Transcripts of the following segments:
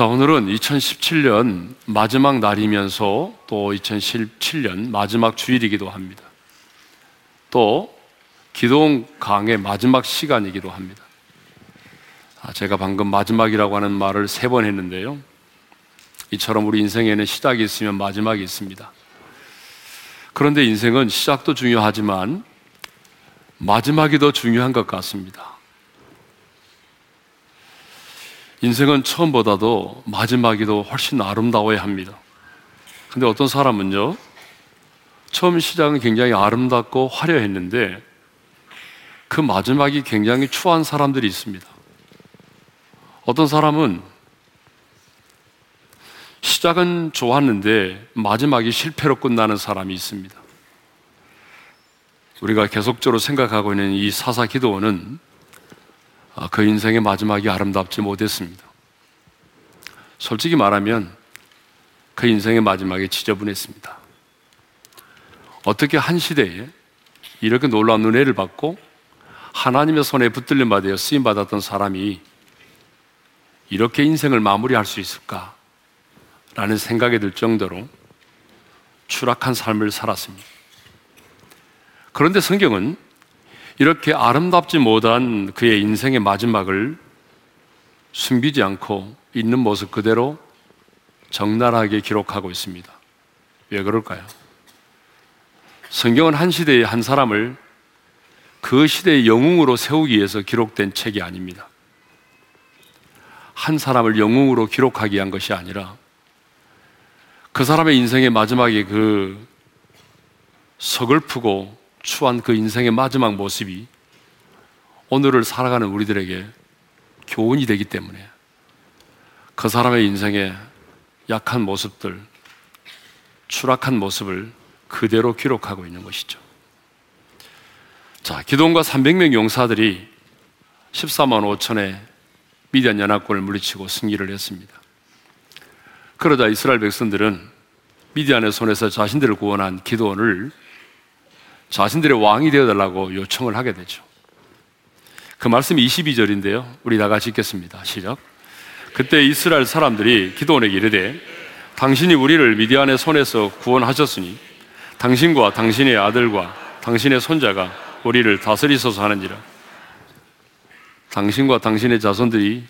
자, 오늘은 2017년 마지막 날이면서 또 2017년 마지막 주일이기도 합니다. 또 기도원 강의 마지막 시간이기도 합니다. 아, 제가 방금 마지막이라고 하는 말을 세 번 했는데요. 이처럼 우리 인생에는 시작이 있으면 마지막이 있습니다. 그런데 인생은 시작도 중요하지만 마지막이 더 중요한 것 같습니다. 인생은 처음보다도 마지막이 더 훨씬 아름다워야 합니다. 근데 어떤 사람은요, 처음 시작은 굉장히 아름답고 화려했는데 그 마지막이 굉장히 추한 사람들이 있습니다. 어떤 사람은 시작은 좋았는데 마지막이 실패로 끝나는 사람이 있습니다. 우리가 계속적으로 생각하고 있는 이 사사 기도원은 아, 그 인생의 마지막이 아름답지 못했습니다. 솔직히 말하면 그 인생의 마지막이 지저분했습니다. 어떻게 한 시대에 이렇게 놀라운 은혜를 받고 하나님의 손에 붙들림 받아 쓰임 받았던 사람이 이렇게 인생을 마무리할 수 있을까? 라는 생각이 들 정도로 추락한 삶을 살았습니다. 그런데 성경은 이렇게 아름답지 못한 그의 인생의 마지막을 숨기지 않고 있는 모습 그대로 적나라하게 기록하고 있습니다. 왜 그럴까요? 성경은 한 시대의 한 사람을 그 시대의 영웅으로 세우기 위해서 기록된 책이 아닙니다. 한 사람을 영웅으로 기록하기 위한 것이 아니라 그 사람의 인생의 마지막에 그 서글프고 추한 그 인생의 마지막 모습이 오늘을 살아가는 우리들에게 교훈이 되기 때문에 그 사람의 인생의 약한 모습들, 추락한 모습을 그대로 기록하고 있는 것이죠. 자, 기동과 300명 용사들이 14만 5천의 미디안 연합군을 물리치고 승리를 했습니다. 그러자 이스라엘 백성들은 미디안의 손에서 자신들을 구원한 기도원을 자신들의 왕이 되어달라고 요청을 하게 되죠. 그 말씀이 22절인데요. 우리 다 같이 읽겠습니다. 시작. 그때 이스라엘 사람들이 기도원에게 이르되 당신이 우리를 미디안의 손에서 구원하셨으니 당신과 당신의 아들과 당신의 손자가 우리를 다스리소서 하는지라. 당신과 당신의 자손들이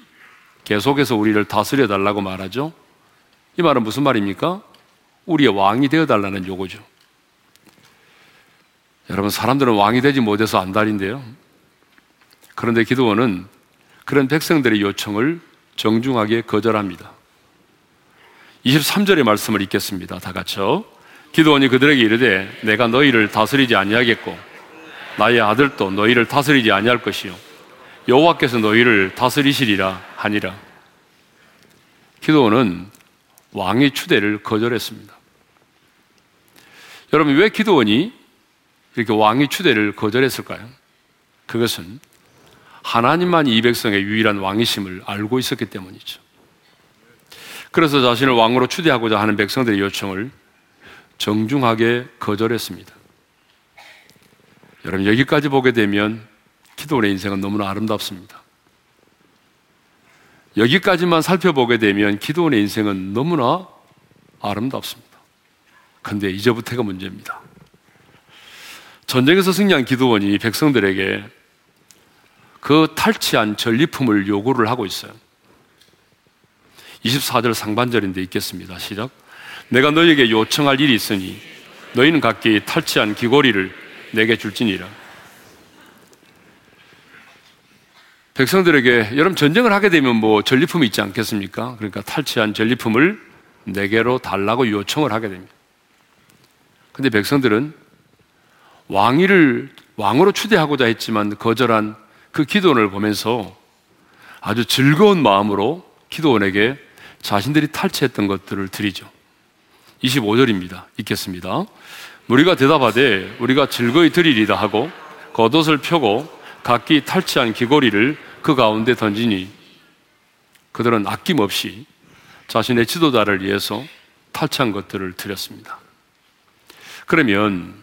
계속해서 우리를 다스려 달라고 말하죠. 이 말은 무슨 말입니까? 우리의 왕이 되어 달라는 요구죠. 여러분, 사람들은 왕이 되지 못해서 안달인데요. 그런데 기도원은 그런 백성들의 요청을 정중하게 거절합니다. 23절의 말씀을 읽겠습니다. 다 같이요. 기도원이 그들에게 이르되 내가 너희를 다스리지 아니하겠고 나의 아들도 너희를 다스리지 아니할 것이요 여호와께서 너희를 다스리시리라 하니라. 기도원은 왕의 추대를 거절했습니다. 여러분 왜 기도원이 이렇게 왕의 추대를 거절했을까요? 그것은 하나님만이 이 백성의 유일한 왕이심을 알고 있었기 때문이죠. 그래서 자신을 왕으로 추대하고자 하는 백성들의 요청을 정중하게 거절했습니다. 여러분, 여기까지 보게 되면 기도원의 인생은 너무나 아름답습니다. 여기까지만 살펴보게 되면 기도원의 인생은 너무나 아름답습니다. 근데 이제부터가 문제입니다. 전쟁에서 승리한 기도원이 백성들에게 그 탈취한 전리품을 요구를 하고 있어요. 24절 상반절인데 있겠습니다. 시작. 내가 너에게 요청할 일이 있으니 너희는 각기 탈취한 귀고리를 내게 줄지니라. 백성들에게 여러분 전쟁을 하게 되면 뭐 전리품이 있지 않겠습니까? 그러니까 탈취한 전리품을 내게로 달라고 요청을 하게 됩니다. 근데 백성들은 왕위를 왕으로 추대하고자 했지만 거절한 그 기도원을 보면서 아주 즐거운 마음으로 기도원에게 자신들이 탈취했던 것들을 드리죠. 25절입니다. 읽겠습니다. 우리가 대답하되 우리가 즐거이 드리리다 하고 겉옷을 펴고 각기 탈취한 귀고리를 그 가운데 던지니 그들은 아낌없이 자신의 지도자를 위해서 탈취한 것들을 드렸습니다. 그러면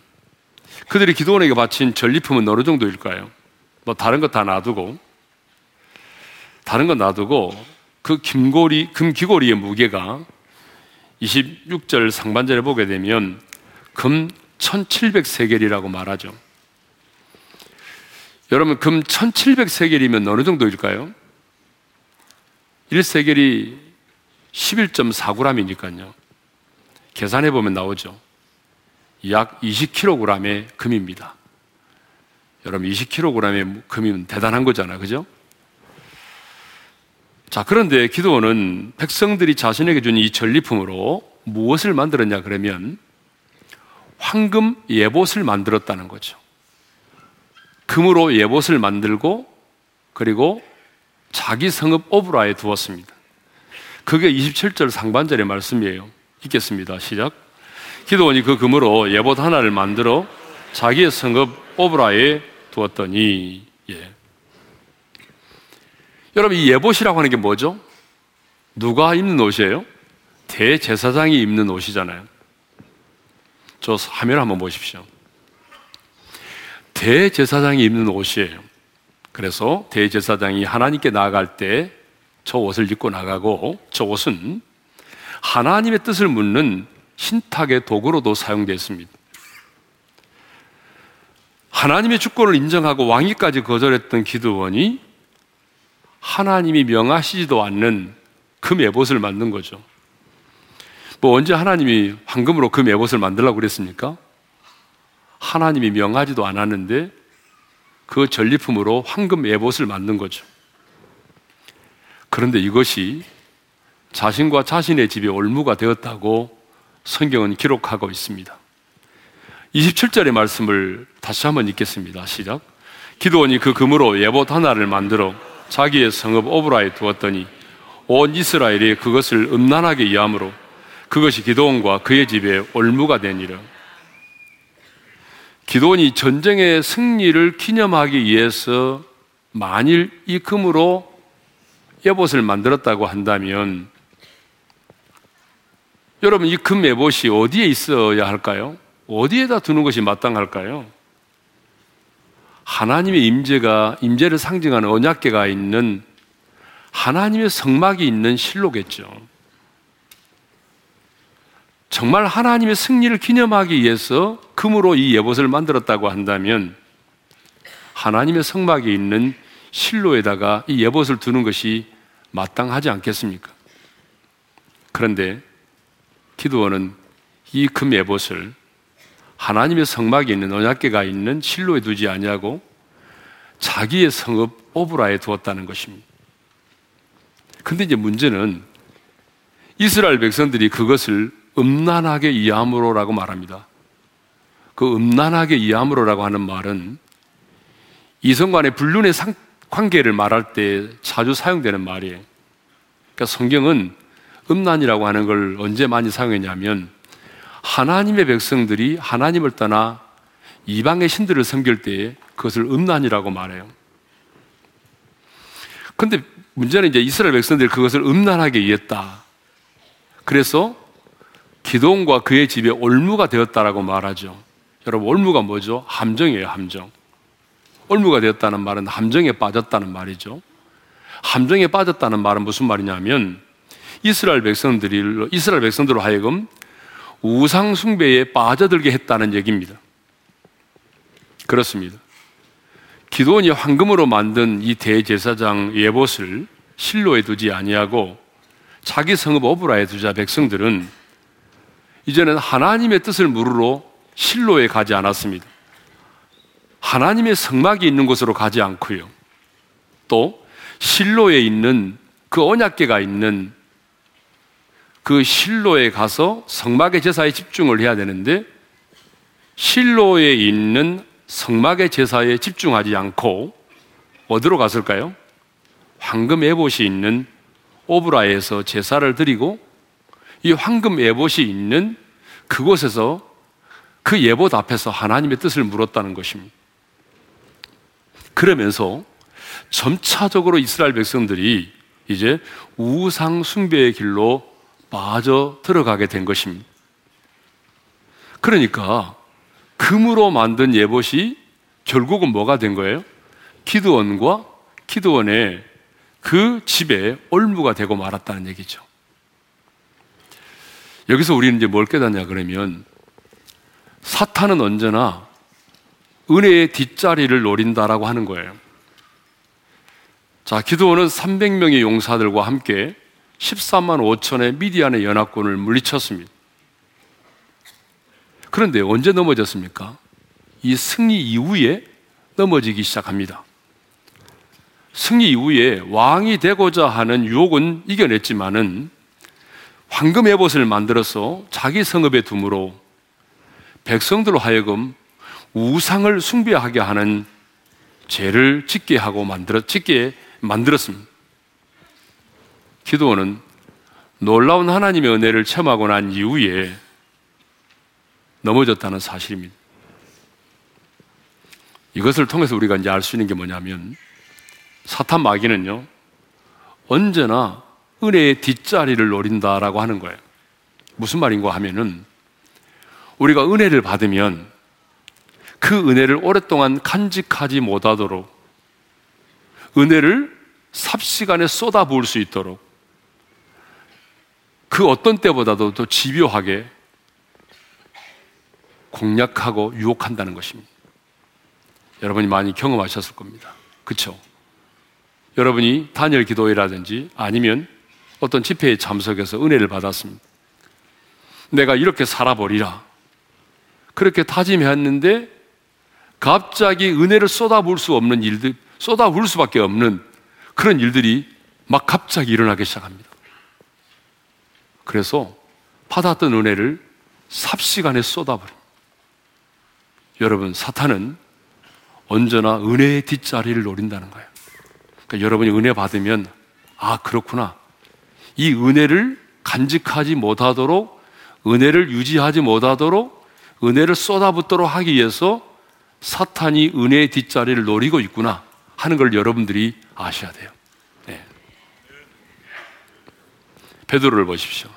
그들이 기도원에게 바친 전리품은 어느 정도일까요? 뭐 다른 것 다 놔두고 다른 것 놔두고 그 김고리, 금귀고리의 무게가 26절 상반절에 보게 되면 금 1700세겔이라고 말하죠. 여러분, 금 1700세겔이면 어느 정도일까요? 1세겔이 11.4g이니까요. 계산해 보면 나오죠. 약 20kg의 금입니다. 여러분 20kg의 금이면 대단한 거잖아요. 그죠? 자, 그런데 기도원은 백성들이 자신에게 준 이 전리품으로 무엇을 만들었냐 그러면 황금 예봇을 만들었다는 거죠. 금으로 예봇을 만들고 그리고 자기 성읍 오브라에 두었습니다. 그게 27절 상반절의 말씀이에요. 읽겠습니다. 시작. 기도원이 그 금으로 예봇 하나를 만들어 자기의 성읍 오브라에 두었더니 예. 여러분 이 예봇이라고 하는 게 뭐죠? 누가 입는 옷이에요? 대제사장이 입는 옷이잖아요. 저 화면 한번 보십시오. 대제사장이 입는 옷이에요. 그래서 대제사장이 하나님께 나아갈 때 저 옷을 입고 나가고 저 옷은 하나님의 뜻을 묻는 신탁의 도구로도 사용됐습니다. 하나님의 주권을 인정하고 왕위까지 거절했던 기드원이 하나님이 명하시지도 않는 그 매봇을 만든 거죠. 뭐 언제 하나님이 황금으로 그 매봇을 만들라고 그랬습니까? 하나님이 명하지도 않았는데 그 전리품으로 황금 매봇을 만든 거죠. 그런데 이것이 자신과 자신의 집에 올무가 되었다고 성경은 기록하고 있습니다. 27절의 말씀을 다시 한번 읽겠습니다. 시작. 기도원이 그 금으로 예봇 하나를 만들어 자기의 성읍 오브라에 두었더니 온 이스라엘이 그것을 음란하게 이함으로 그것이 기도원과 그의 집에 올무가 되니라. 기도원이 전쟁의 승리를 기념하기 위해서 만일 이 금으로 예봇을 만들었다고 한다면 여러분, 이 금 매봇이 어디에 있어야 할까요? 어디에다 두는 것이 마땅할까요? 하나님의 임재가 임재를 상징하는 언약계가 있는 하나님의 성막이 있는 실로겠죠. 정말 하나님의 승리를 기념하기 위해서 금으로 이 예봇을 만들었다고 한다면 하나님의 성막이 있는 실로에다가 이 예봇을 두는 것이 마땅하지 않겠습니까? 그런데 기도원은 이 금 예봇을 하나님의 성막에 있는 언약계가 있는 실로에 두지 아니하고 자기의 성읍 오브라에 두었다는 것입니다. 근데 이제 문제는 이스라엘 백성들이 그것을 음란하게 이해함으로라고 말합니다. 그 음란하게 이해함으로라고 하는 말은 이성 간의 불륜의 관계를 말할 때 자주 사용되는 말이에요. 그러니까 성경은 음란이라고 하는 걸 언제 많이 사용했냐면 하나님의 백성들이 하나님을 떠나 이방의 신들을 섬길 때 그것을 음란이라고 말해요. 근데 문제는 이제 이스라엘 백성들이 그것을 음란하게 이해했다. 그래서 기도원과 그의 집에 올무가 되었다라고 말하죠. 여러분, 올무가 뭐죠? 함정이에요, 함정. 올무가 되었다는 말은 함정에 빠졌다는 말이죠. 함정에 빠졌다는 말은 무슨 말이냐면 이스라엘 백성들이 이스라엘 백성들로 하여금 우상 숭배에 빠져들게 했다는 얘기입니다. 그렇습니다. 기도원이 황금으로 만든 이 대제사장 예봇을 실로에 두지 아니하고 자기 성읍 오브라에 두자 백성들은 이제는 하나님의 뜻을 물으러 실로에 가지 않았습니다. 하나님의 성막이 있는 곳으로 가지 않고요. 또 실로에 있는 그 언약계가 있는 그 실로에 가서 성막의 제사에 집중을 해야 되는데 실로에 있는 성막의 제사에 집중하지 않고 어디로 갔을까요? 황금 에봇이 있는 오브라에서 제사를 드리고 이 황금 에봇이 있는 그곳에서 그 예봇 앞에서 하나님의 뜻을 물었다는 것입니다. 그러면서 점차적으로 이스라엘 백성들이 이제 우상 숭배의 길로 빠져 들어가게 된 것입니다. 그러니까 금으로 만든 예봇이 결국은 뭐가 된 거예요? 기드원과 기드원의 그 집에 올무가 되고 말았다는 얘기죠. 여기서 우리는 이제 뭘 깨닫냐 그러면 사탄은 언제나 은혜의 뒷자리를 노린다라고 하는 거예요. 자, 기도원은 300명의 용사들과 함께 13만 5천의 미디안의 연합군을 물리쳤습니다. 그런데 언제 넘어졌습니까? 이 승리 이후에 넘어지기 시작합니다. 승리 이후에 왕이 되고자 하는 유혹은 이겨냈지만은 황금 에봇을 만들어서 자기 성읍에 둠으로 백성들로 하여금 우상을 숭배하게 하는 죄를 짓게 하고 만들어 짓게 만들었습니다. 기도원은 놀라운 하나님의 은혜를 체험하고 난 이후에 넘어졌다는 사실입니다. 이것을 통해서 우리가 이제 알 수 있는 게 뭐냐면 사탄 마귀는요 언제나 은혜의 뒷자리를 노린다라고 하는 거예요. 무슨 말인가 하면은 우리가 은혜를 받으면 그 은혜를 오랫동안 간직하지 못하도록 은혜를 삽시간에 쏟아부을 수 있도록 그 어떤 때보다도 더 집요하게 공략하고 유혹한다는 것입니다. 여러분이 많이 경험하셨을 겁니다. 그렇죠? 여러분이 단열 기도회라든지 아니면 어떤 집회에 참석해서 은혜를 받았습니다. 내가 이렇게 살아버리라. 그렇게 다짐했는데 갑자기 은혜를 쏟아부을 수 없는 일들, 쏟아부을 수밖에 없는 그런 일들이 막 갑자기 일어나기 시작합니다. 그래서 받았던 은혜를 삽시간에 쏟아버립니다. 여러분, 사탄은 언제나 은혜의 뒷자리를 노린다는 거예요. 그러니까 여러분이 은혜 받으면, 아, 그렇구나. 이 은혜를 간직하지 못하도록, 은혜를 유지하지 못하도록, 은혜를 쏟아붓도록 하기 위해서 사탄이 은혜의 뒷자리를 노리고 있구나 하는 걸 여러분들이 아셔야 돼요. 네. 베드로를 보십시오.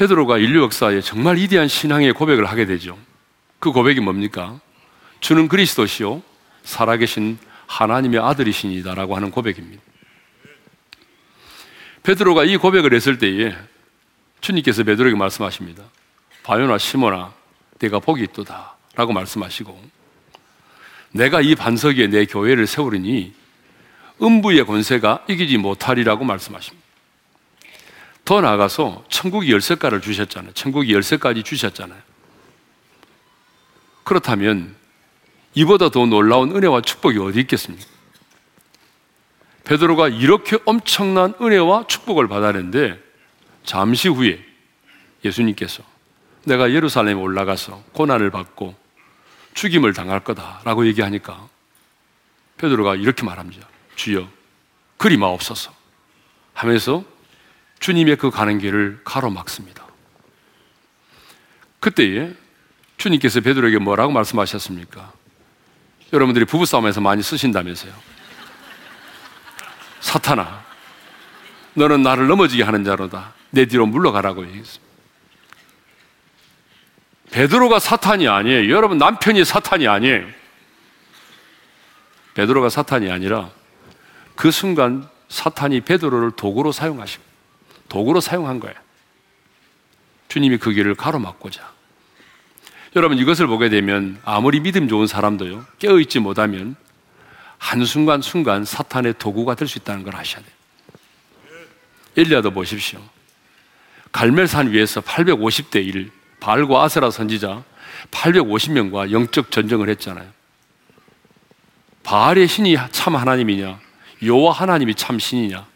베드로가 인류 역사에 정말 위대한 신앙의 고백을 하게 되죠. 그 고백이 뭡니까? 주는 그리스도시요 살아계신 하나님의 아들이시니다라고 하는 고백입니다. 베드로가 이 고백을 했을 때에 주님께서 베드로에게 말씀하십니다. 바요나 시모나 내가 복이 있도다 라고 말씀하시고 내가 이 반석 위에 내 교회를 세우리니 음부의 권세가 이기지 못하리라고 말씀하십니다. 더 나아가서 천국이 열쇠가를 주셨잖아요. 천국이 열쇠까지 주셨잖아요. 그렇다면 이보다 더 놀라운 은혜와 축복이 어디 있겠습니까? 베드로가 이렇게 엄청난 은혜와 축복을 받았는데 잠시 후에 예수님께서 내가 예루살렘에 올라가서 고난을 받고 죽임을 당할 거다라고 얘기하니까 베드로가 이렇게 말합니다. 주여 그리 마옵소서 하면서 주님의 그 가는 길을 가로막습니다. 그때에 주님께서 베드로에게 뭐라고 말씀하셨습니까? 여러분들이 부부싸움에서 많이 쓰신다면서요. 사탄아, 너는 나를 넘어지게 하는 자로다. 내 뒤로 물러가라고 얘기했습니다. 베드로가 사탄이 아니에요. 여러분 남편이 사탄이 아니에요. 베드로가 사탄이 아니라 그 순간 사탄이 베드로를 도구로 사용하시고 도구로 사용한 거예요. 주님이 그 길을 가로막고자. 여러분 이것을 보게 되면 아무리 믿음 좋은 사람도요 깨어있지 못하면 한순간 순간 사탄의 도구가 될 수 있다는 걸 아셔야 돼요. 엘리야도 보십시오. 갈멜산 위에서 850대 1 발과 아세라 선지자 850명과 영적 전쟁을 했잖아요. 바알의 신이 참 하나님이냐, 여호와 하나님이 참 신이냐,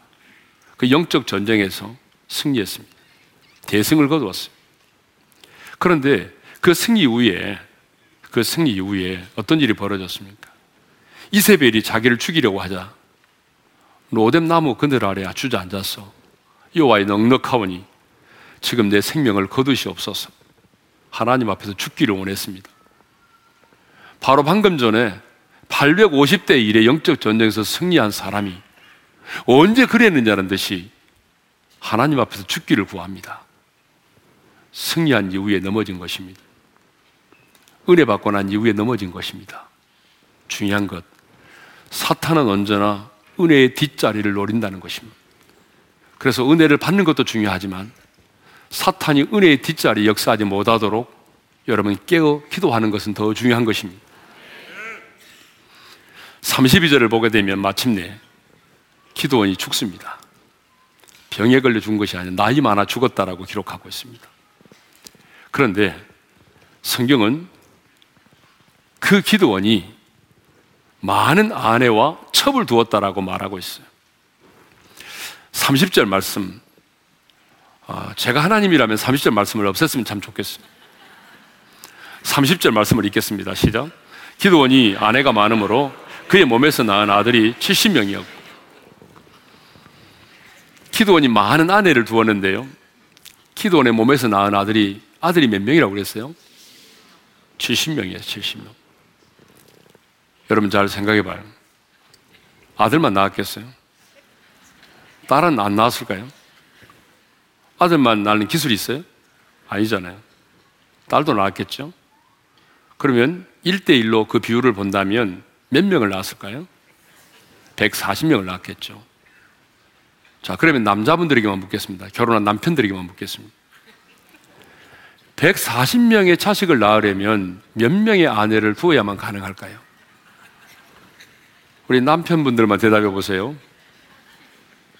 그 영적 전쟁에서 승리했습니다. 대승을 거두었어요. 그런데 그 승리 이후에 그 승리 이후에 어떤 일이 벌어졌습니까? 이세벨이 자기를 죽이려고 하자 로뎀 나무 그늘 아래 주저앉았어. 여호와의 넉넉하오니 지금 내 생명을 거두시옵소서. 하나님 앞에서 죽기를 원했습니다. 바로 방금 전에 850대 1의 영적 전쟁에서 승리한 사람이 언제 그랬느냐는 듯이 하나님 앞에서 죽기를 구합니다. 승리한 이후에 넘어진 것입니다. 은혜 받고 난 이후에 넘어진 것입니다. 중요한 것. 사탄은 언제나 은혜의 뒷자리를 노린다는 것입니다. 그래서 은혜를 받는 것도 중요하지만 사탄이 은혜의 뒷자리 역사하지 못하도록 여러분 깨어 기도하는 것은 더 중요한 것입니다. 32절을 보게 되면 마침내 기도원이 죽습니다. 병에 걸려 죽은 것이 아니라 나이 많아 죽었다라고 기록하고 있습니다. 그런데 성경은 그 기도원이 많은 아내와 첩을 두었다라고 말하고 있어요. 30절 말씀. 아, 제가 하나님이라면 30절 말씀을 없앴으면 참 좋겠어요. 30절 말씀을 읽겠습니다. 시작. 기도원이 아내가 많으므로 그의 몸에서 낳은 아들이 70명이었고, 기도원이 많은 아내를 두었는데요. 기도원의 몸에서 낳은 아들이, 아들이 몇 명이라고 그랬어요? 70명이에요, 70명. 여러분 잘 생각해 봐요. 아들만 낳았겠어요? 딸은 안 낳았을까요? 아들만 낳는 기술이 있어요? 아니잖아요. 딸도 낳았겠죠? 그러면 1대1로 그 비율을 본다면 몇 명을 낳았을까요? 140명을 낳았겠죠. 자, 그러면 남자분들에게만 묻겠습니다. 결혼한 남편들에게만 묻겠습니다. 140명의 자식을 낳으려면 몇 명의 아내를 두어야만 가능할까요? 우리 남편분들만 대답해 보세요.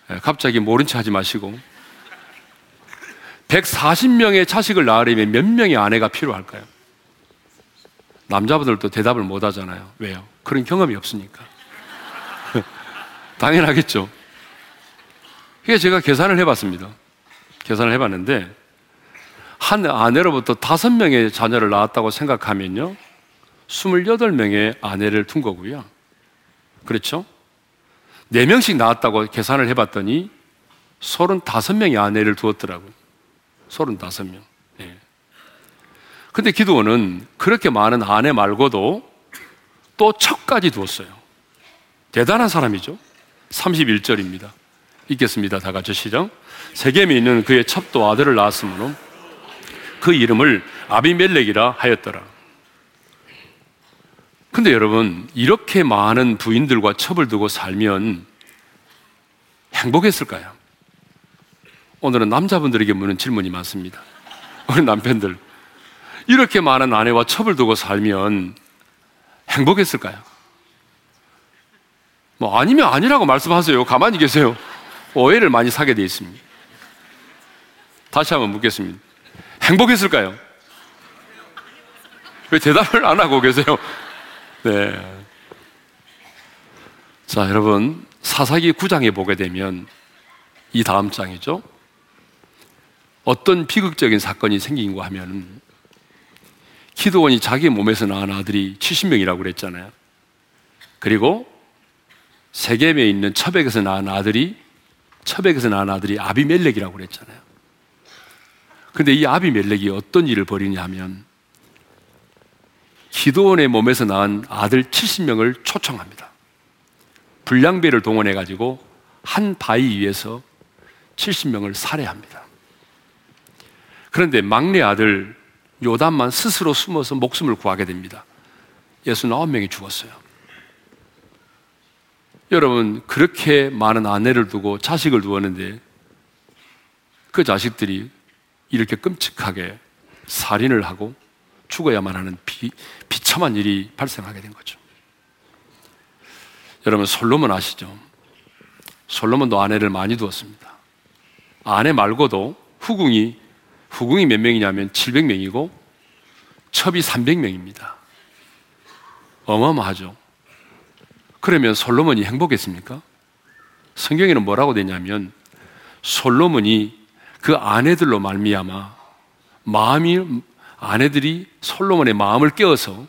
예, 갑자기 모른 체 하지 마시고. 140명의 자식을 낳으려면 몇 명의 아내가 필요할까요? 남자분들도 대답을 못 하잖아요. 왜요? 그런 경험이 없으니까. 당연하겠죠. 그게 제가 계산을 해봤습니다. 계산을 해봤는데, 한 아내로부터 다섯 명의 자녀를 낳았다고 생각하면요, 28명의 아내를 둔 거고요. 그렇죠? 4명씩 낳았다고 계산을 해봤더니 35명의 아내를 두었더라고요. 35명. 네. 근데 기도원은 그렇게 많은 아내 말고도 또 척까지 두었어요. 대단한 사람이죠. 31절입니다. 읽겠습니다. 다 같이 시작. 세겜에 있는 그의 첩도 아들을 낳았으므로 그 이름을 아비멜렉이라 하였더라. 근데 여러분, 이렇게 많은 부인들과 첩을 두고 살면 행복했을까요? 오늘은 남자분들에게 묻는 질문이 많습니다. 우리 남편들. 이렇게 많은 아내와 첩을 두고 살면 행복했을까요? 뭐 아니면 아니라고 말씀하세요. 가만히 계세요. 오해를 많이 사게 돼 있습니다. 다시 한번 묻겠습니다. 행복했을까요? 왜 대답을 안 하고 계세요? 네. 자, 여러분, 사사기 9장에 보게 되면 이 다음 장이죠. 어떤 비극적인 사건이 생긴고 하면 기도원이 자기 몸에서 낳은 아들이 70명이라고 그랬잖아요. 그리고 세겜에 있는 처백에서 낳은 아들이 처백에서 낳은 아들이 아비멜렉이라고 그랬잖아요. 근데 이 아비멜렉이 어떤 일을 벌이냐 하면 기도원의 몸에서 낳은 아들 70명을 초청합니다. 불량배를 동원해 가지고 한 바위 위에서 70명을 살해합니다. 그런데 막내 아들 요담만 스스로 숨어서 목숨을 구하게 됩니다. 69명이 죽었어요. 여러분, 그렇게 많은 아내를 두고 자식을 두었는데 그 자식들이 이렇게 끔찍하게 살인을 하고 죽어야만 하는 비, 비참한 일이 발생하게 된 거죠. 여러분, 솔로몬 아시죠? 솔로몬도 아내를 많이 두었습니다. 아내 말고도 후궁이, 후궁이 몇 명이냐면 700명이고, 첩이 300명입니다. 어마어마하죠. 그러면 솔로몬이 행복했습니까? 성경에는 뭐라고 되냐면, 솔로몬이 그 아내들로 말미암아 마음이 아내들이 솔로몬의 마음을 깨어서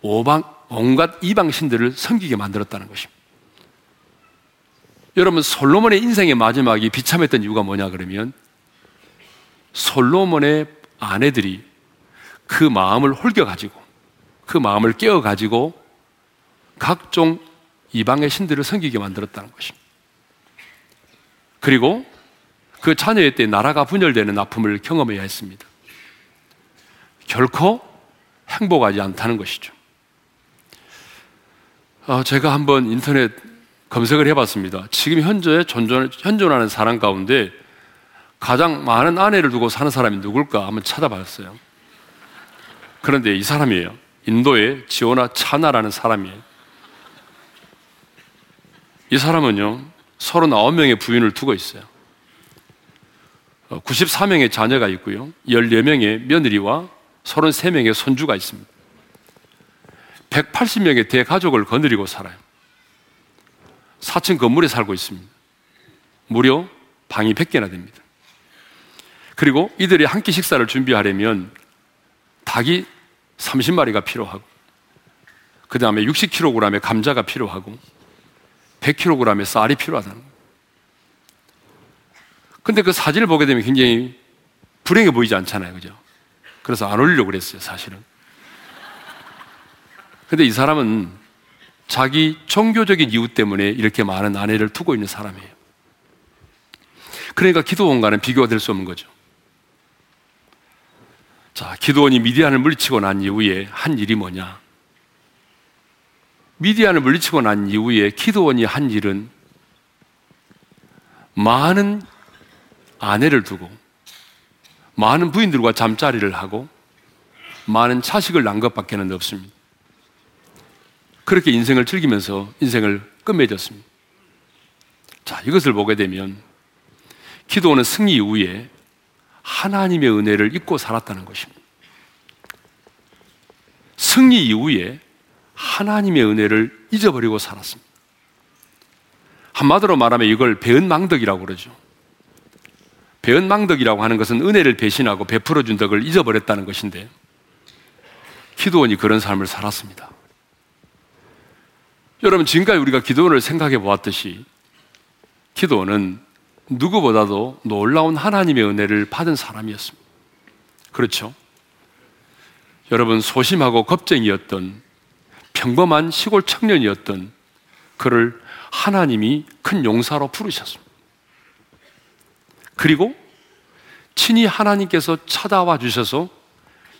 오방, 온갖 이방 신들을 섬기게 만들었다는 것입니다. 여러분, 솔로몬의 인생의 마지막이 비참했던 이유가 뭐냐 그러면 솔로몬의 아내들이 그 마음을 홀겨 가지고 그 마음을 깨어 가지고 각종 이방의 신들을 섬기게 만들었다는 것입니다. 그리고 그 자녀의 때 나라가 분열되는 아픔을 경험해야 했습니다. 결코 행복하지 않다는 것이죠. 어, 제가 한번 인터넷 검색을 해봤습니다. 지금 현재 전존, 현존하는 사람 가운데 가장 많은 아내를 두고 사는 사람이 누굴까 한번 찾아봤어요. 그런데 이 사람이에요. 인도의 지오나 차나라는 사람이에요. 이 사람은요, 39명의 부인을 두고 있어요. 94명의 어, 자녀가 있고요. 14명의 며느리와 33명의 손주가 있습니다. 180명의 대가족을 거느리고 살아요. 4층 건물에 살고 있습니다. 무려 방이 100개나 됩니다. 그리고 이들이 한 끼 식사를 준비하려면 닭이 30마리가 필요하고, 그 다음에 60kg의 감자가 필요하고, 100kg의 쌀이 필요하다는 거예요. 근데 그 사진을 보게 되면 굉장히 불행해 보이지 않잖아요. 그죠? 그래서 안 올리려고 그랬어요, 사실은. 근데 이 사람은 자기 종교적인 이유 때문에 이렇게 많은 아내를 두고 있는 사람이에요. 그러니까 기도원과는 비교가 될 수 없는 거죠. 자, 기도원이 미디안을 물리치고 난 이후에 한 일이 뭐냐? 미디안을 물리치고 난 이후에 기도원이 한 일은 많은 아내를 두고 많은 부인들과 잠자리를 하고 많은 차식을 난 것밖에는 없습니다. 그렇게 인생을 즐기면서 인생을 끝맺었습니다. 자, 이것을 보게 되면 기도는 승리 이후에 하나님의 은혜를 잊고 살았다는 것입니다. 승리 이후에 하나님의 은혜를 잊어버리고 살았습니다. 한마디로 말하면 이걸 배은망덕이라고 그러죠. 배은망덕이라고 하는 것은 은혜를 배신하고 베풀어준 덕을 잊어버렸다는 것인데 기도원이 그런 삶을 살았습니다. 여러분, 지금까지 우리가 기도원을 생각해 보았듯이 기도원은 누구보다도 놀라운 하나님의 은혜를 받은 사람이었습니다. 그렇죠? 여러분, 소심하고 겁쟁이였던 평범한 시골 청년이었던 그를 하나님이 큰 용사로 부르셨습니다. 그리고 친히 하나님께서 찾아와 주셔서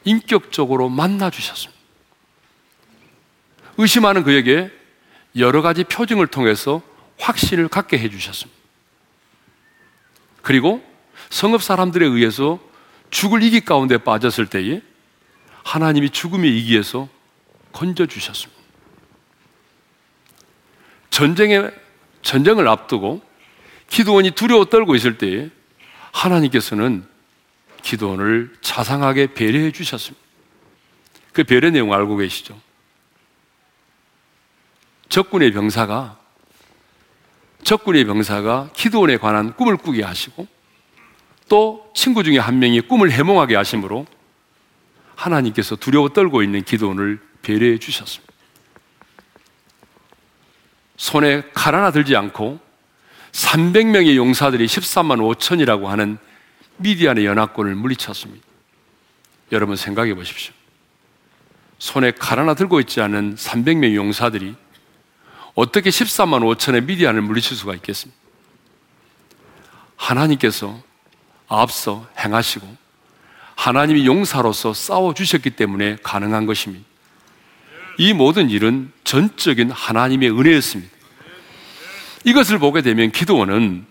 인격적으로 만나 주셨습니다. 의심하는 그에게 여러 가지 표징을 통해서 확신을 갖게 해 주셨습니다. 그리고 성읍 사람들에 의해서 죽을 이기 가운데 빠졌을 때에 하나님이 죽음의 이기에서 건져 주셨습니다. 전쟁에 전쟁을 앞두고 기도원이 두려워 떨고 있을 때에 하나님께서는 기도원을 자상하게 배려해 주셨습니다. 그 배려 내용 알고 계시죠? 적군의 병사가 적군의 병사가 기도원에 관한 꿈을 꾸게 하시고 또 친구 중에 한 명이 꿈을 해몽하게 하심으로 하나님께서 두려워 떨고 있는 기도원을 배려해 주셨습니다. 손에 칼 하나 들지 않고 300명의 용사들이 13만 5천이라고 하는 미디안의 연합군을 물리쳤습니다. 여러분 생각해 보십시오. 손에 칼 하나 들고 있지 않은 300명의 용사들이 어떻게 14만 5천의 미디안을 물리칠 수가 있겠습니까? 하나님께서 앞서 행하시고 하나님이 용사로서 싸워 주셨기 때문에 가능한 것입니다. 이 모든 일은 전적인 하나님의 은혜였습니다. 이것을 보게 되면 기도원은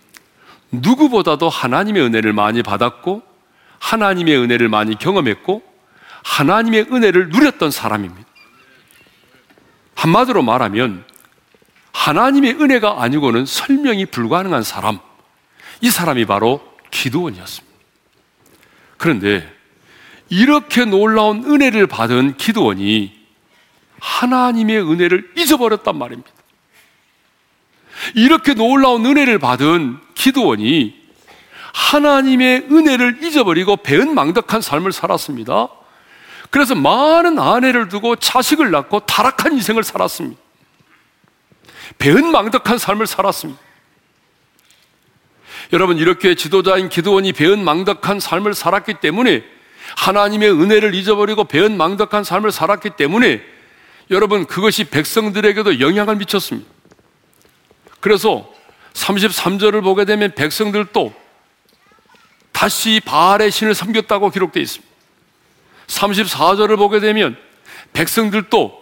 누구보다도 하나님의 은혜를 많이 받았고 하나님의 은혜를 많이 경험했고 하나님의 은혜를 누렸던 사람입니다. 한마디로 말하면 하나님의 은혜가 아니고는 설명이 불가능한 사람, 이 사람이 바로 기도원이었습니다. 그런데 이렇게 놀라운 은혜를 받은 기도원이 하나님의 은혜를 잊어버렸단 말입니다. 이렇게 놀라운 은혜를 받은 기도원이 하나님의 은혜를 잊어버리고 배은망덕한 삶을 살았습니다. 그래서 많은 아내를 두고 자식을 낳고 타락한 인생을 살았습니다. 배은망덕한 삶을 살았습니다. 여러분, 이렇게 지도자인 기도원이 배은망덕한 삶을 살았기 때문에 하나님의 은혜를 잊어버리고 배은망덕한 삶을 살았기 때문에 여러분, 그것이 백성들에게도 영향을 미쳤습니다. 그래서 33절을 보게 되면 백성들도 다시 바알의 신을 섬겼다고 기록되어 있습니다. 34절을 보게 되면 백성들도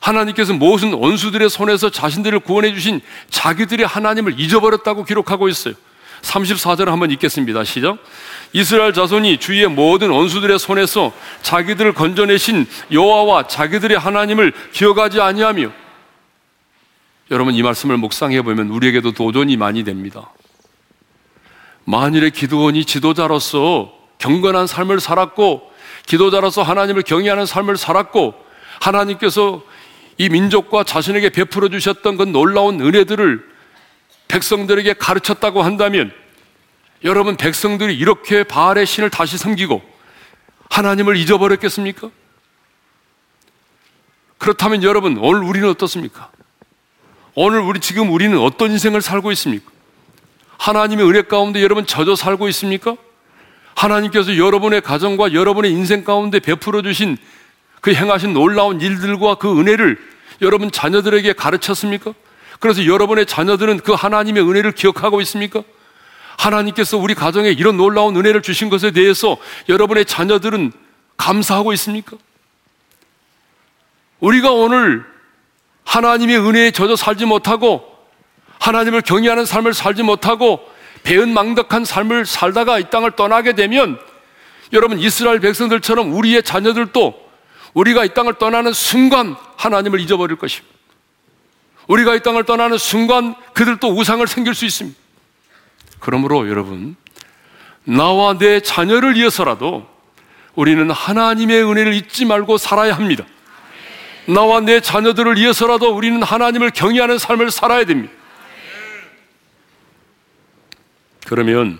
하나님께서 무슨 원수들의 손에서 자신들을 구원해 주신 자기들의 하나님을 잊어버렸다고 기록하고 있어요. 34절 한번 읽겠습니다. 시작. 이스라엘 자손이 주위의 모든 원수들의 손에서 자기들을 건져내신 여호와와 자기들의 하나님을 기억하지 아니하며 여러분 이 말씀을 묵상해 보면 우리에게도 도전이 많이 됩니다. 만일에 기도원이 지도자로서 경건한 삶을 살았고 기도자로서 하나님을 경외하는 삶을 살았고 하나님께서 이 민족과 자신에게 베풀어 주셨던 그 놀라운 은혜들을 백성들에게 가르쳤다고 한다면 여러분 백성들이 이렇게 바알의 신을 다시 섬기고 하나님을 잊어버렸겠습니까? 그렇다면 여러분 오늘 우리는 어떻습니까? 오늘 우리 지금 우리는 어떤 인생을 살고 있습니까? 하나님의 은혜 가운데 여러분 젖어 살고 있습니까? 하나님께서 여러분의 가정과 여러분의 인생 가운데 베풀어 주신 그 행하신 놀라운 일들과 그 은혜를 여러분 자녀들에게 가르쳤습니까? 그래서 여러분의 자녀들은 그 하나님의 은혜를 기억하고 있습니까? 하나님께서 우리 가정에 이런 놀라운 은혜를 주신 것에 대해서 여러분의 자녀들은 감사하고 있습니까? 우리가 오늘 하나님의 은혜에 젖어 살지 못하고 하나님을 경외하는 삶을 살지 못하고 배은망덕한 삶을 살다가 이 땅을 떠나게 되면 여러분 이스라엘 백성들처럼 우리의 자녀들도 우리가 이 땅을 떠나는 순간 하나님을 잊어버릴 것입니다. 우리가 이 땅을 떠나는 순간 그들도 우상을 생길 수 있습니다. 그러므로 여러분, 나와 내 자녀를 위해서라도 우리는 하나님의 은혜를 잊지 말고 살아야 합니다. 나와 내 자녀들을 위해서라도 우리는 하나님을 경외하는 삶을 살아야 됩니다. 그러면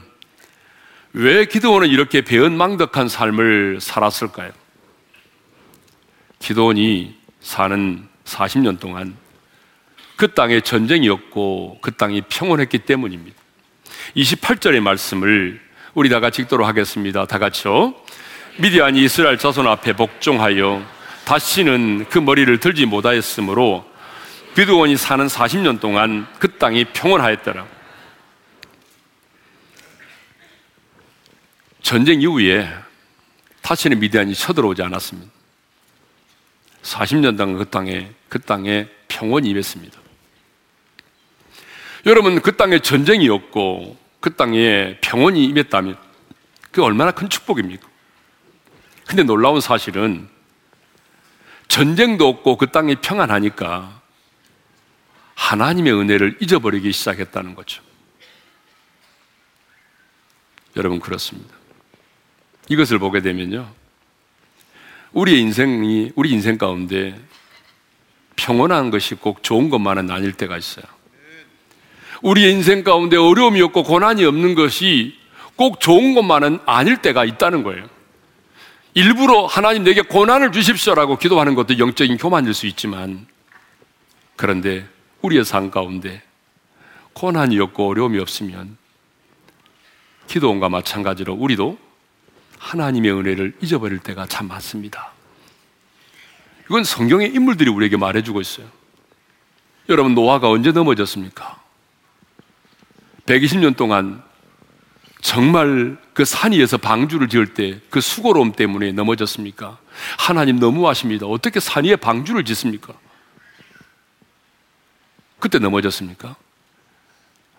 왜 기도원은 이렇게 배은망덕한 삶을 살았을까요? 기도원이 사는 40년 동안 그 땅에 전쟁이었고 그 땅이 평온했기 때문입니다. 28절의 말씀을 우리 다 같이 읽도록 하겠습니다. 다 같이요. 미디안이 이스라엘 자손 앞에 복종하여 다시는 그 머리를 들지 못하였으므로 기도원이 사는 40년 동안 그 땅이 평온하였더라. 전쟁 이후에 다시는 미디안이 쳐들어오지 않았습니다. 40년 동안 그 땅에, 그 땅에 평온이 임했습니다. 여러분, 그 땅에 전쟁이었고, 그 땅에 평온이 임했다면, 그 얼마나 큰 축복입니까? 근데 놀라운 사실은, 전쟁도 없고 그 땅이 평안하니까, 하나님의 은혜를 잊어버리기 시작했다는 거죠. 여러분, 그렇습니다. 이것을 보게 되면요. 우리의 인생이, 우리 인생 가운데 평온한 것이 꼭 좋은 것만은 아닐 때가 있어요. 우리의 인생 가운데 어려움이 없고 고난이 없는 것이 꼭 좋은 것만은 아닐 때가 있다는 거예요. 일부러 하나님 내게 고난을 주십시오라고 기도하는 것도 영적인 교만일 수 있지만 그런데 우리의 삶 가운데 고난이 없고 어려움이 없으면 기도원과 마찬가지로 우리도 하나님의 은혜를 잊어버릴 때가 참 많습니다. 이건 성경의 인물들이 우리에게 말해주고 있어요. 여러분, 노아가 언제 넘어졌습니까? 120년 동안 정말 그 산 위에서 방주를 지을 때 그 수고로움 때문에 넘어졌습니까? 하나님 너무하십니다. 어떻게 산 위에 방주를 짓습니까? 그때 넘어졌습니까?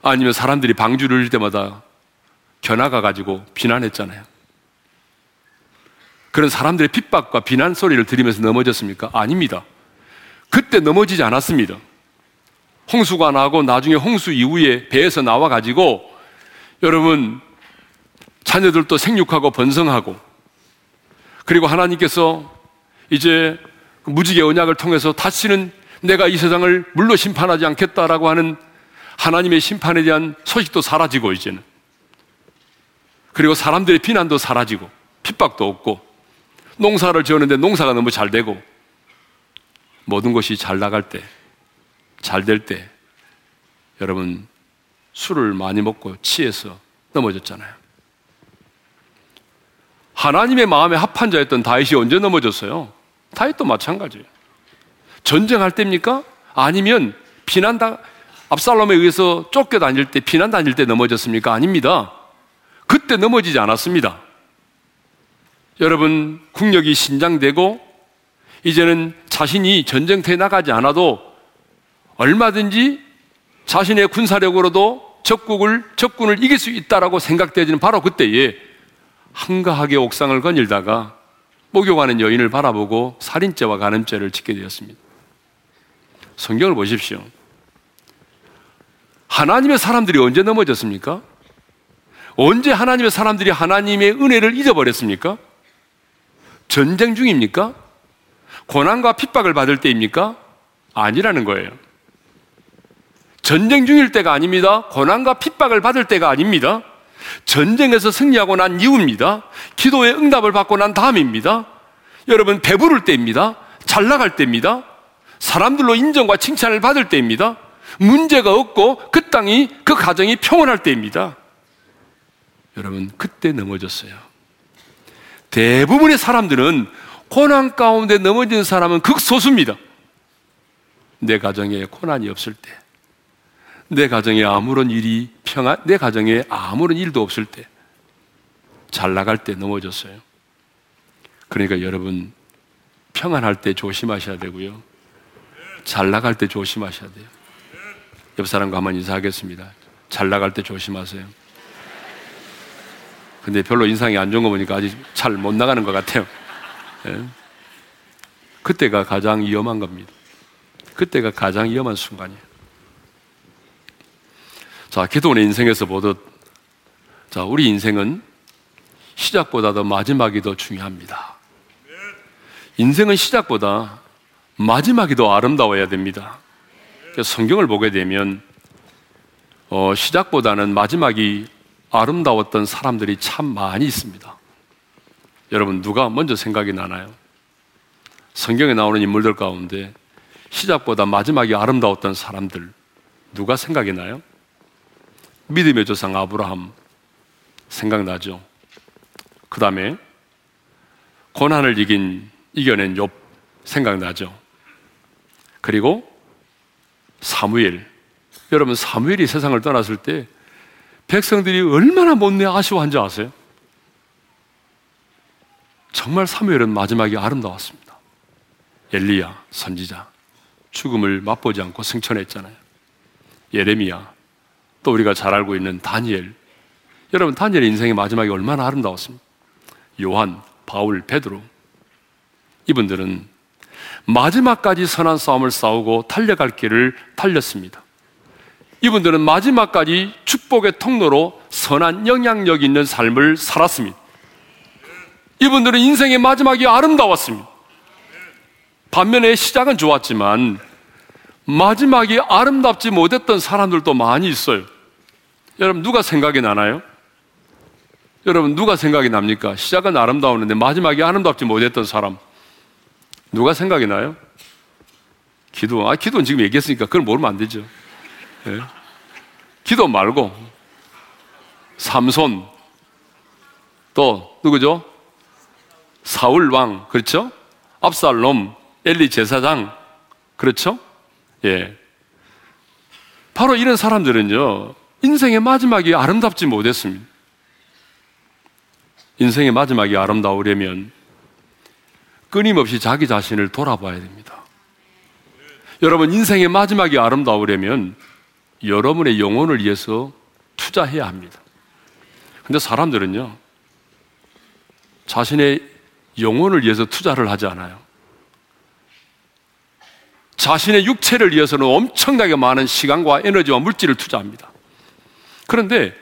아니면 사람들이 방주를 질 때마다 겨나가 가지고 비난했잖아요. 그런 사람들의 핍박과 비난 소리를 들으면서 넘어졌습니까? 아닙니다. 그때 넘어지지 않았습니다. 홍수가 나고 나중에 홍수 이후에 배에서 나와 가지고 여러분 자녀들도 생육하고 번성하고 그리고 하나님께서 이제 무지개 언약을 통해서 다시는 내가 이 세상을 물로 심판하지 않겠다라고 하는 하나님의 심판에 대한 소식도 사라지고 이제는. 그리고 사람들의 비난도 사라지고 핍박도 없고 농사를 지었는데 농사가 너무 잘 되고 모든 것이 잘 나갈 때, 잘 될 때, 여러분 술을 많이 먹고 취해서 넘어졌잖아요. 하나님의 마음에 합한 자였던 다윗이 언제 넘어졌어요? 다윗도 마찬가지예요. 전쟁할 때입니까? 아니면 비난다 압살롬에 의해서 쫓겨 다닐 때, 비난 다닐 때 넘어졌습니까? 아닙니다. 그때 넘어지지 않았습니다. 여러분 국력이 신장되고 이제는 자신이 전쟁터에 나가지 않아도 얼마든지 자신의 군사력으로도 적국을, 적군을 이길 수 있다라고 생각되지는 바로 그때에 한가하게 옥상을 거닐다가 목욕하는 여인을 바라보고 살인죄와 간음죄를 짓게 되었습니다. 성경을 보십시오. 하나님의 사람들이 언제 넘어졌습니까? 언제 하나님의 사람들이 하나님의 은혜를 잊어버렸습니까? 전쟁 중입니까? 고난과 핍박을 받을 때입니까? 아니라는 거예요. 전쟁 중일 때가 아닙니다. 고난과 핍박을 받을 때가 아닙니다. 전쟁에서 승리하고 난 이후입니다. 기도의 응답을 받고 난 다음입니다. 여러분, 배부를 때입니다. 잘 나갈 때입니다. 사람들로 인정과 칭찬을 받을 때입니다. 문제가 없고 그 땅이, 그 가정이 평온할 때입니다. 여러분, 그때 넘어졌어요. 대부분의 사람들은 고난 가운데 넘어진 사람은 극소수입니다. 내 가정에 고난이 없을 때, 내 가정에 아무런 일이 평안, 내 가정에 아무런 일도 없을 때, 잘 나갈 때 넘어졌어요. 그러니까 여러분, 평안할 때 조심하셔야 되고요. 잘 나갈 때 조심하셔야 돼요. 옆 사람과 한번 인사하겠습니다. 잘 나갈 때 조심하세요. 근데 별로 인상이 안 좋은 거 보니까 아직 잘 못 나가는 것 같아요. 예? 그때가 가장 위험한 겁니다. 그때가 가장 위험한 순간이에요. 자, 기도원의 인생에서 보듯, 자, 우리 인생은 시작보다도 마지막이 더 중요합니다. 인생은 시작보다 마지막이 더 아름다워야 됩니다. 성경을 보게 되면, 어, 시작보다는 마지막이 아름다웠던 사람들이 참 많이 있습니다. 여러분, 누가 먼저 생각이 나나요? 성경에 나오는 인물들 가운데 시작보다 마지막이 아름다웠던 사람들, 누가 생각이 나요? 믿음의 조상 아브라함 생각나죠? 그 다음에 고난을 이긴, 이겨낸 욥 생각나죠? 그리고 사무엘. 여러분, 사무엘이 세상을 떠났을 때 백성들이 얼마나 못내 아쉬워한 줄 아세요? 정말 사무엘은 마지막이 아름다웠습니다. 엘리야, 선지자, 죽음을 맛보지 않고 승천했잖아요. 예레미야, 또 우리가 잘 알고 있는 다니엘. 여러분, 다니엘의 인생의 마지막이 얼마나 아름다웠습니까? 요한, 바울, 베드로. 이분들은 마지막까지 선한 싸움을 싸우고 달려갈 길을 달렸습니다. 이분들은 마지막까지 축복의 통로로 선한 영향력 있는 삶을 살았습니다. 이분들은 인생의 마지막이 아름다웠습니다. 반면에 시작은 좋았지만 마지막이 아름답지 못했던 사람들도 많이 있어요. 여러분, 누가 생각이 나나요? 여러분, 누가 생각이 납니까? 시작은 아름다웠는데 마지막이 아름답지 못했던 사람. 누가 생각이 나요? 기도. 아, 기도는 지금 얘기했으니까 그걸 모르면 안 되죠. 네. 기도 말고, 삼손, 또, 누구죠? 사울 왕, 그렇죠? 압살롬, 엘리 제사장, 그렇죠? 예. 바로 이런 사람들은요, 인생의 마지막이 아름답지 못했습니다. 인생의 마지막이 아름다우려면 끊임없이 자기 자신을 돌아봐야 됩니다. 여러분, 인생의 마지막이 아름다우려면 여러분의 영혼을 위해서 투자해야 합니다. 근데 사람들은요, 자신의 영혼을 위해서 투자를 하지 않아요. 자신의 육체를 위해서는 엄청나게 많은 시간과 에너지와 물질을 투자합니다. 그런데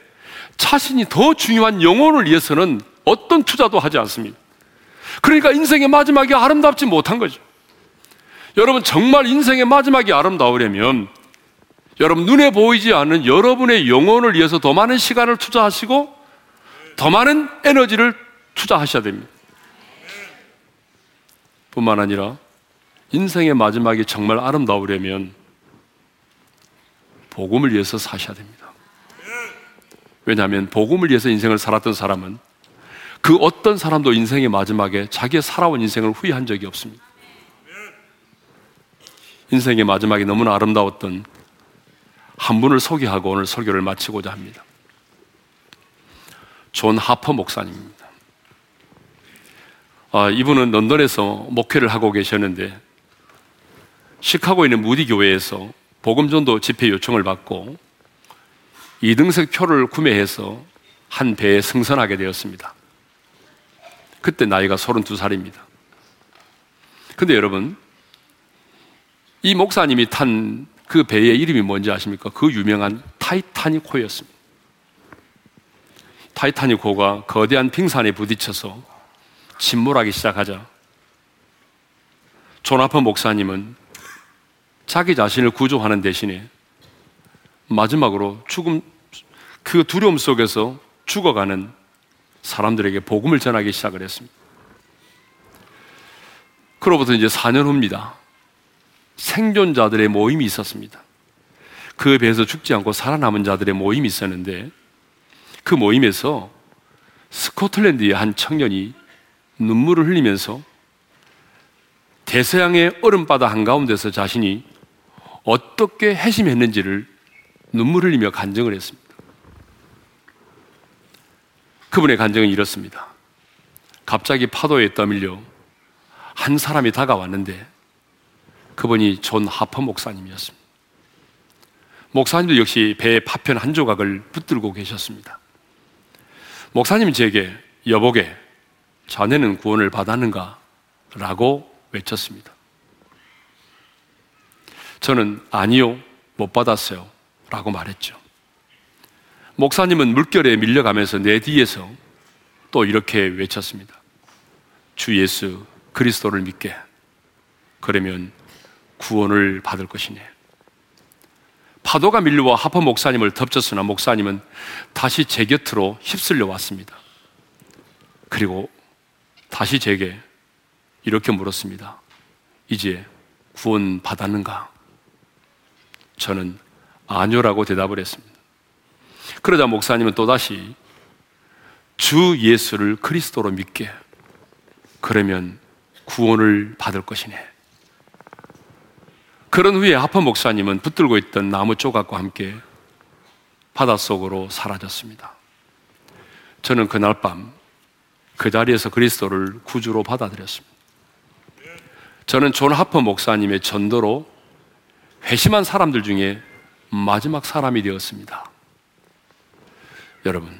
자신이 더 중요한 영혼을 위해서는 어떤 투자도 하지 않습니다. 그러니까 인생의 마지막이 아름답지 못한 거죠. 여러분, 정말 인생의 마지막이 아름다우려면 여러분, 눈에 보이지 않는 여러분의 영혼을 위해서 더 많은 시간을 투자하시고 더 많은 에너지를 투자하셔야 됩니다. 뿐만 아니라 인생의 마지막이 정말 아름다우려면 복음을 위해서 사셔야 됩니다. 왜냐하면 복음을 위해서 인생을 살았던 사람은 그 어떤 사람도 인생의 마지막에 자기의 살아온 인생을 후회한 적이 없습니다. 인생의 마지막이 너무나 아름다웠던 한 분을 소개하고 오늘 설교를 마치고자 합니다. 존 하퍼 목사님입니다. 아, 이분은 런던에서 목회를 하고 계셨는데 시카고에 있는 무디 교회에서 복음전도 집회 요청을 받고 2등석 표를 구매해서 한 배에 승선하게 되었습니다. 그때 나이가 32살입니다. 근데 여러분, 이 목사님이 탄 그 배의 이름이 뭔지 아십니까? 그 유명한 타이타닉호였습니다. 타이타닉호가 거대한 빙산에 부딪혀서 침몰하기 시작하자 조나퍼 목사님은 자기 자신을 구조하는 대신에 마지막으로 죽음, 그 두려움 속에서 죽어가는 사람들에게 복음을 전하기 시작을 했습니다. 그로부터 이제 4년 후입니다. 생존자들의 모임이 있었습니다. 그 배에서 죽지 않고 살아남은 자들의 모임이 있었는데 그 모임에서 스코틀랜드의 한 청년이 눈물을 흘리면서 대서양의 얼음바다 한가운데서 자신이 어떻게 해심했는지를 눈물 흘리며 간증을 했습니다. 그분의 간증은 이렇습니다. 갑자기 파도에 떠밀려 한 사람이 다가왔는데 그분이 존 하퍼 목사님이었습니다. 목사님도 역시 배의 파편 한 조각을 붙들고 계셨습니다. 목사님이 제게 여보게 자네는 구원을 받았는가? 라고 외쳤습니다. 저는 아니요, 못 받았어요. 라고 말했죠. 목사님은 물결에 밀려가면서 내 뒤에서 또 이렇게 외쳤습니다. 주 예수 그리스도를 믿게. 그러면 구원을 받을 것이네. 파도가 밀려와 하퍼 목사님을 덮쳤으나 목사님은 다시 제 곁으로 휩쓸려 왔습니다. 그리고 다시 제게 이렇게 물었습니다. 이제 구원 받았는가? 저는 아니요라고 대답을 했습니다. 그러자 목사님은 또다시 주 예수를 그리스도로 믿게. 그러면 구원을 받을 것이네. 그런 후에 하퍼 목사님은 붙들고 있던 나무 조각과 함께 바닷속으로 사라졌습니다. 저는 그날 밤 그 자리에서 그리스도를 구주로 받아들였습니다. 저는 존 하퍼 목사님의 전도로 회심한 사람들 중에 마지막 사람이 되었습니다. 여러분,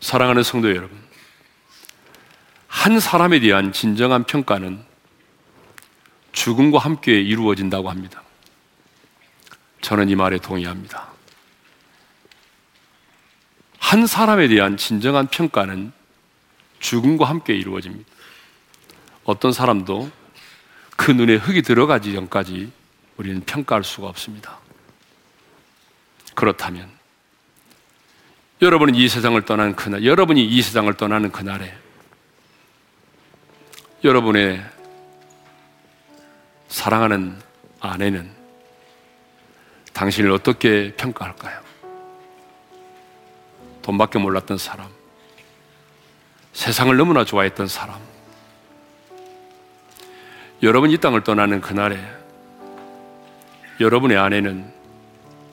사랑하는 성도 여러분, 한 사람에 대한 진정한 평가는 죽음과 함께 이루어진다고 합니다. 저는 이 말에 동의합니다. 한 사람에 대한 진정한 평가는 죽음과 함께 이루어집니다. 어떤 사람도 그 눈에 흙이 들어가기 전까지 우리는 평가할 수가 없습니다. 그렇다면 여러분이 이 세상을 떠나는 그날, 여러분이 이 세상을 떠나는 그날에 여러분의 사랑하는 아내는 당신을 어떻게 평가할까요? 돈밖에 몰랐던 사람, 세상을 너무나 좋아했던 사람, 여러분 이 땅을 떠나는 그날에 여러분의 아내는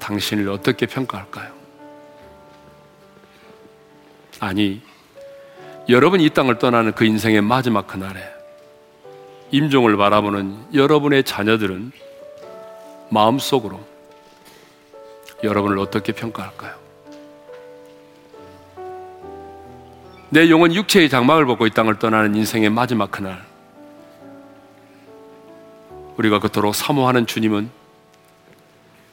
당신을 어떻게 평가할까요? 아니, 여러분이 이 땅을 떠나는 그 인생의 마지막 그날에 임종을 바라보는 여러분의 자녀들은 마음속으로 여러분을 어떻게 평가할까요? 내 영혼 육체의 장막을 벗고 이 땅을 떠나는 인생의 마지막 그날 우리가 그토록 사모하는 주님은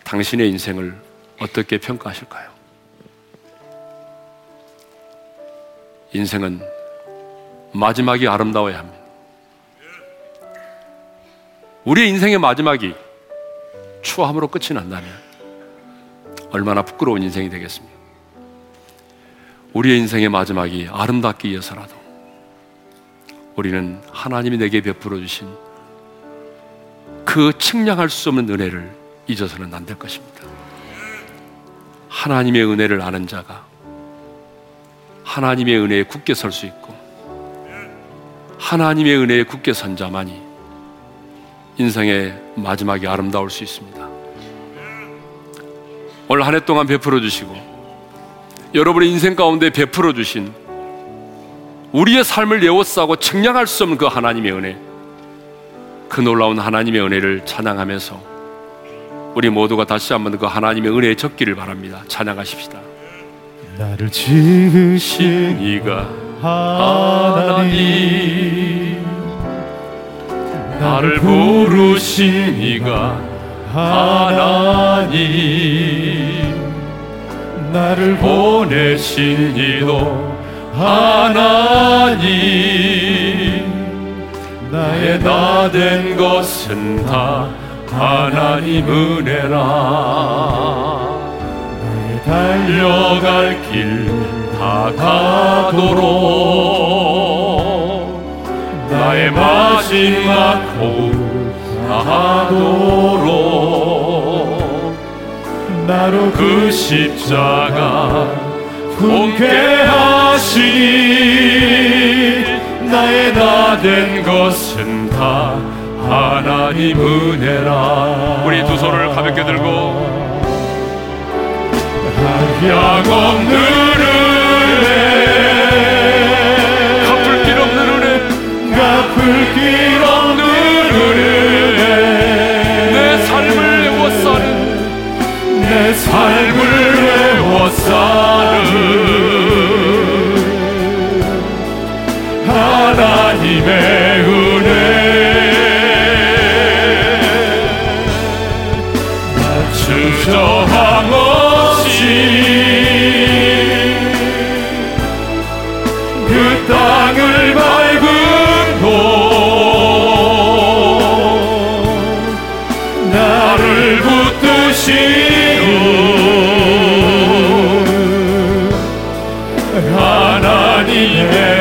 당신의 인생을 어떻게 평가하실까요? 인생은 마지막이 아름다워야 합니다. 우리의 인생의 마지막이 추함으로 끝이 난다면 얼마나 부끄러운 인생이 되겠습니까? 우리의 인생의 마지막이 아름답기 위해서라도 우리는 하나님이 내게 베풀어 주신 그 측량할 수 없는 은혜를 잊어서는 안 될 것입니다. 하나님의 은혜를 아는 자가 하나님의 은혜에 굳게 설 수 있고 하나님의 은혜에 굳게 선 자만이 인생의 마지막이 아름다울 수 있습니다. 오늘 한 해 동안 베풀어 주시고 여러분의 인생 가운데 베풀어 주신 우리의 삶을 예워싸고 측량할 수 없는 그 하나님의 은혜 그그 놀라운 하나님의 은혜를 찬양하면서 우리 모두가 다시 한번 그 하나님의 은혜에 적기를 바랍니다. 찬양하십시다. 나를 지으신 이가 하나님 나를 부르신 이가 하나님 나를 보내신 이도 하나님 나의 나 된 것은 다 하나님 은혜라. 달려갈 길 다 가도록. 나의 마지막 호흡 다하도록. 나로 그 십자가 품게 하시니 나의 나 된 것은 다 하나님 은혜라. 우리 두 손을 가볍게 들고. 약 없는 은혜. 갚을 길 없는 은혜. 갚을 길 없는 은혜. 내 삶을 외워 사는. 내 삶을 외워 사는. 하나님의 은혜 저함 없이 그 땅을 밟은 곳 나를 붙드시는 하나님의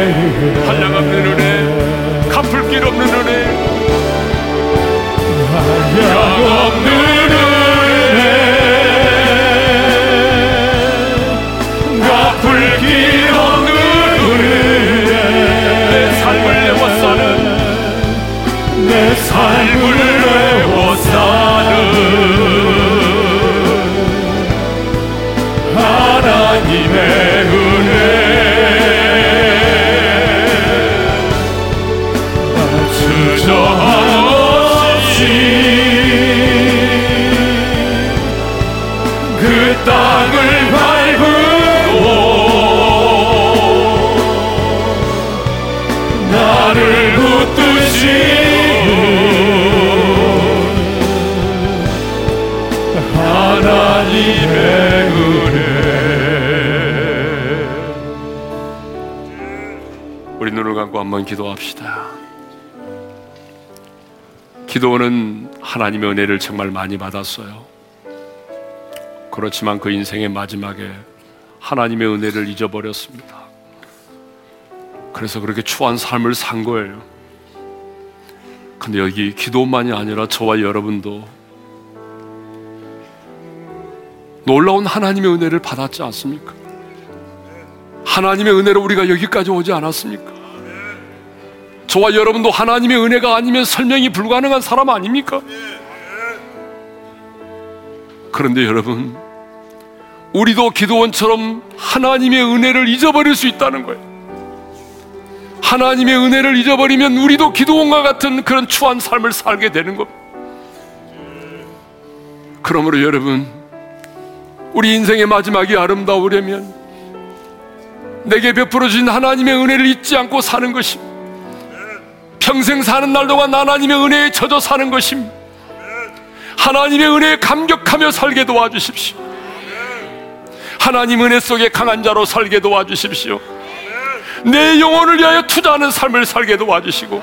기도합시다. 기도는 하나님의 은혜를 정말 많이 받았어요. 그렇지만 그 인생의 마지막에 하나님의 은혜를 잊어버렸습니다. 그래서 그렇게 추한 삶을 산 거예요. 근데 여기 기도만이 아니라 저와 여러분도 놀라운 하나님의 은혜를 받았지 않습니까? 하나님의 은혜로 우리가 여기까지 오지 않았습니까? 저와 여러분도 하나님의 은혜가 아니면 설명이 불가능한 사람 아닙니까? 그런데 여러분, 우리도 기도원처럼 하나님의 은혜를 잊어버릴 수 있다는 거예요. 하나님의 은혜를 잊어버리면 우리도 기도원과 같은 그런 추한 삶을 살게 되는 겁니다. 그러므로 여러분, 우리 인생의 마지막이 아름다우려면 내게 베풀어 주신 하나님의 은혜를 잊지 않고 사는 것입니다. 평생 사는 날 동안 하나님의 은혜에 젖어 사는 것입니다. 하나님의 은혜에 감격하며 살게 도와주십시오. 하나님 은혜 속에 강한 자로 살게 도와주십시오. 내 영혼을 위하여 투자하는 삶을 살게 도와주시고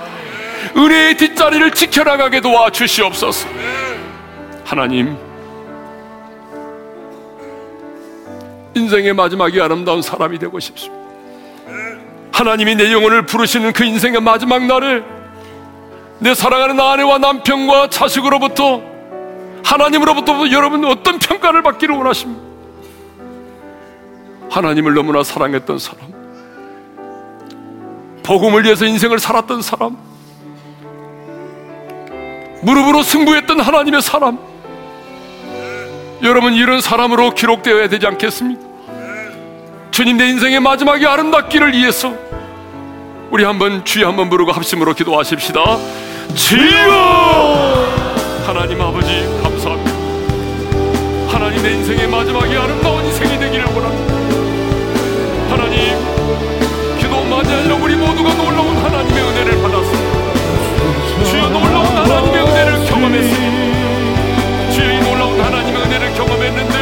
은혜의 뒷자리를 지켜나가게 도와주시옵소서. 하나님, 인생의 마지막이 아름다운 사람이 되고 싶습니다. 하나님이 내 영혼을 부르시는 그 인생의 마지막 날에 내 사랑하는 아내와 남편과 자식으로부터 하나님으로부터 여러분 어떤 평가를 받기를 원하십니까? 하나님을 너무나 사랑했던 사람, 복음을 위해서 인생을 살았던 사람, 무릎으로 승부했던 하나님의 사람, 여러분 이런 사람으로 기록되어야 되지 않겠습니까? 주님 내 인생의 마지막이 아름답기를 위해서 우리 한번 주여 한번 부르고 합심으로 기도하십시다. 주여 하나님 아버지 감사합니다. 하나님 내 인생의 마지막이 아름다운 인생이 되기를 원합니다. 하나님 기도만이 아니라 우리 모두가 놀라운 하나님의 은혜를 받았습니다. 주여 놀라운 하나님의 은혜를 경험했습니다. 주여 이 놀라운 하나님의 은혜를 경험했는데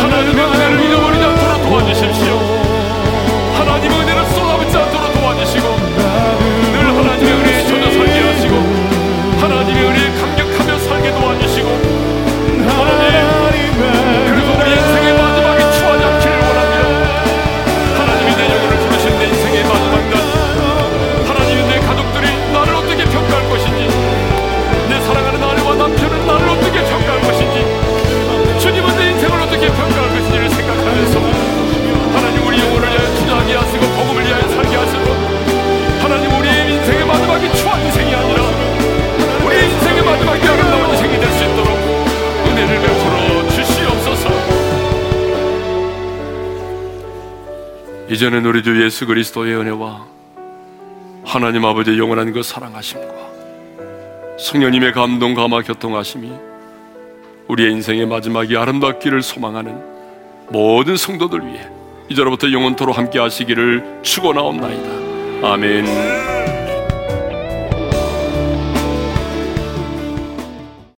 하나님의 은혜를 잊어버리지 않 도와주십시오. 하나님의 은혜를 쏟아붓지 않도록 도와주시고 이제는 우리 주 예수 그리스도의 은혜와 하나님 아버지의 영원한 그 사랑하심과 성령님의 감동 감화 교통하심이 우리의 인생의 마지막이 아름답기를 소망하는 모든 성도들 위해 이제로부터 영원토로 함께 하시기를 축원하옵나이다. 아멘.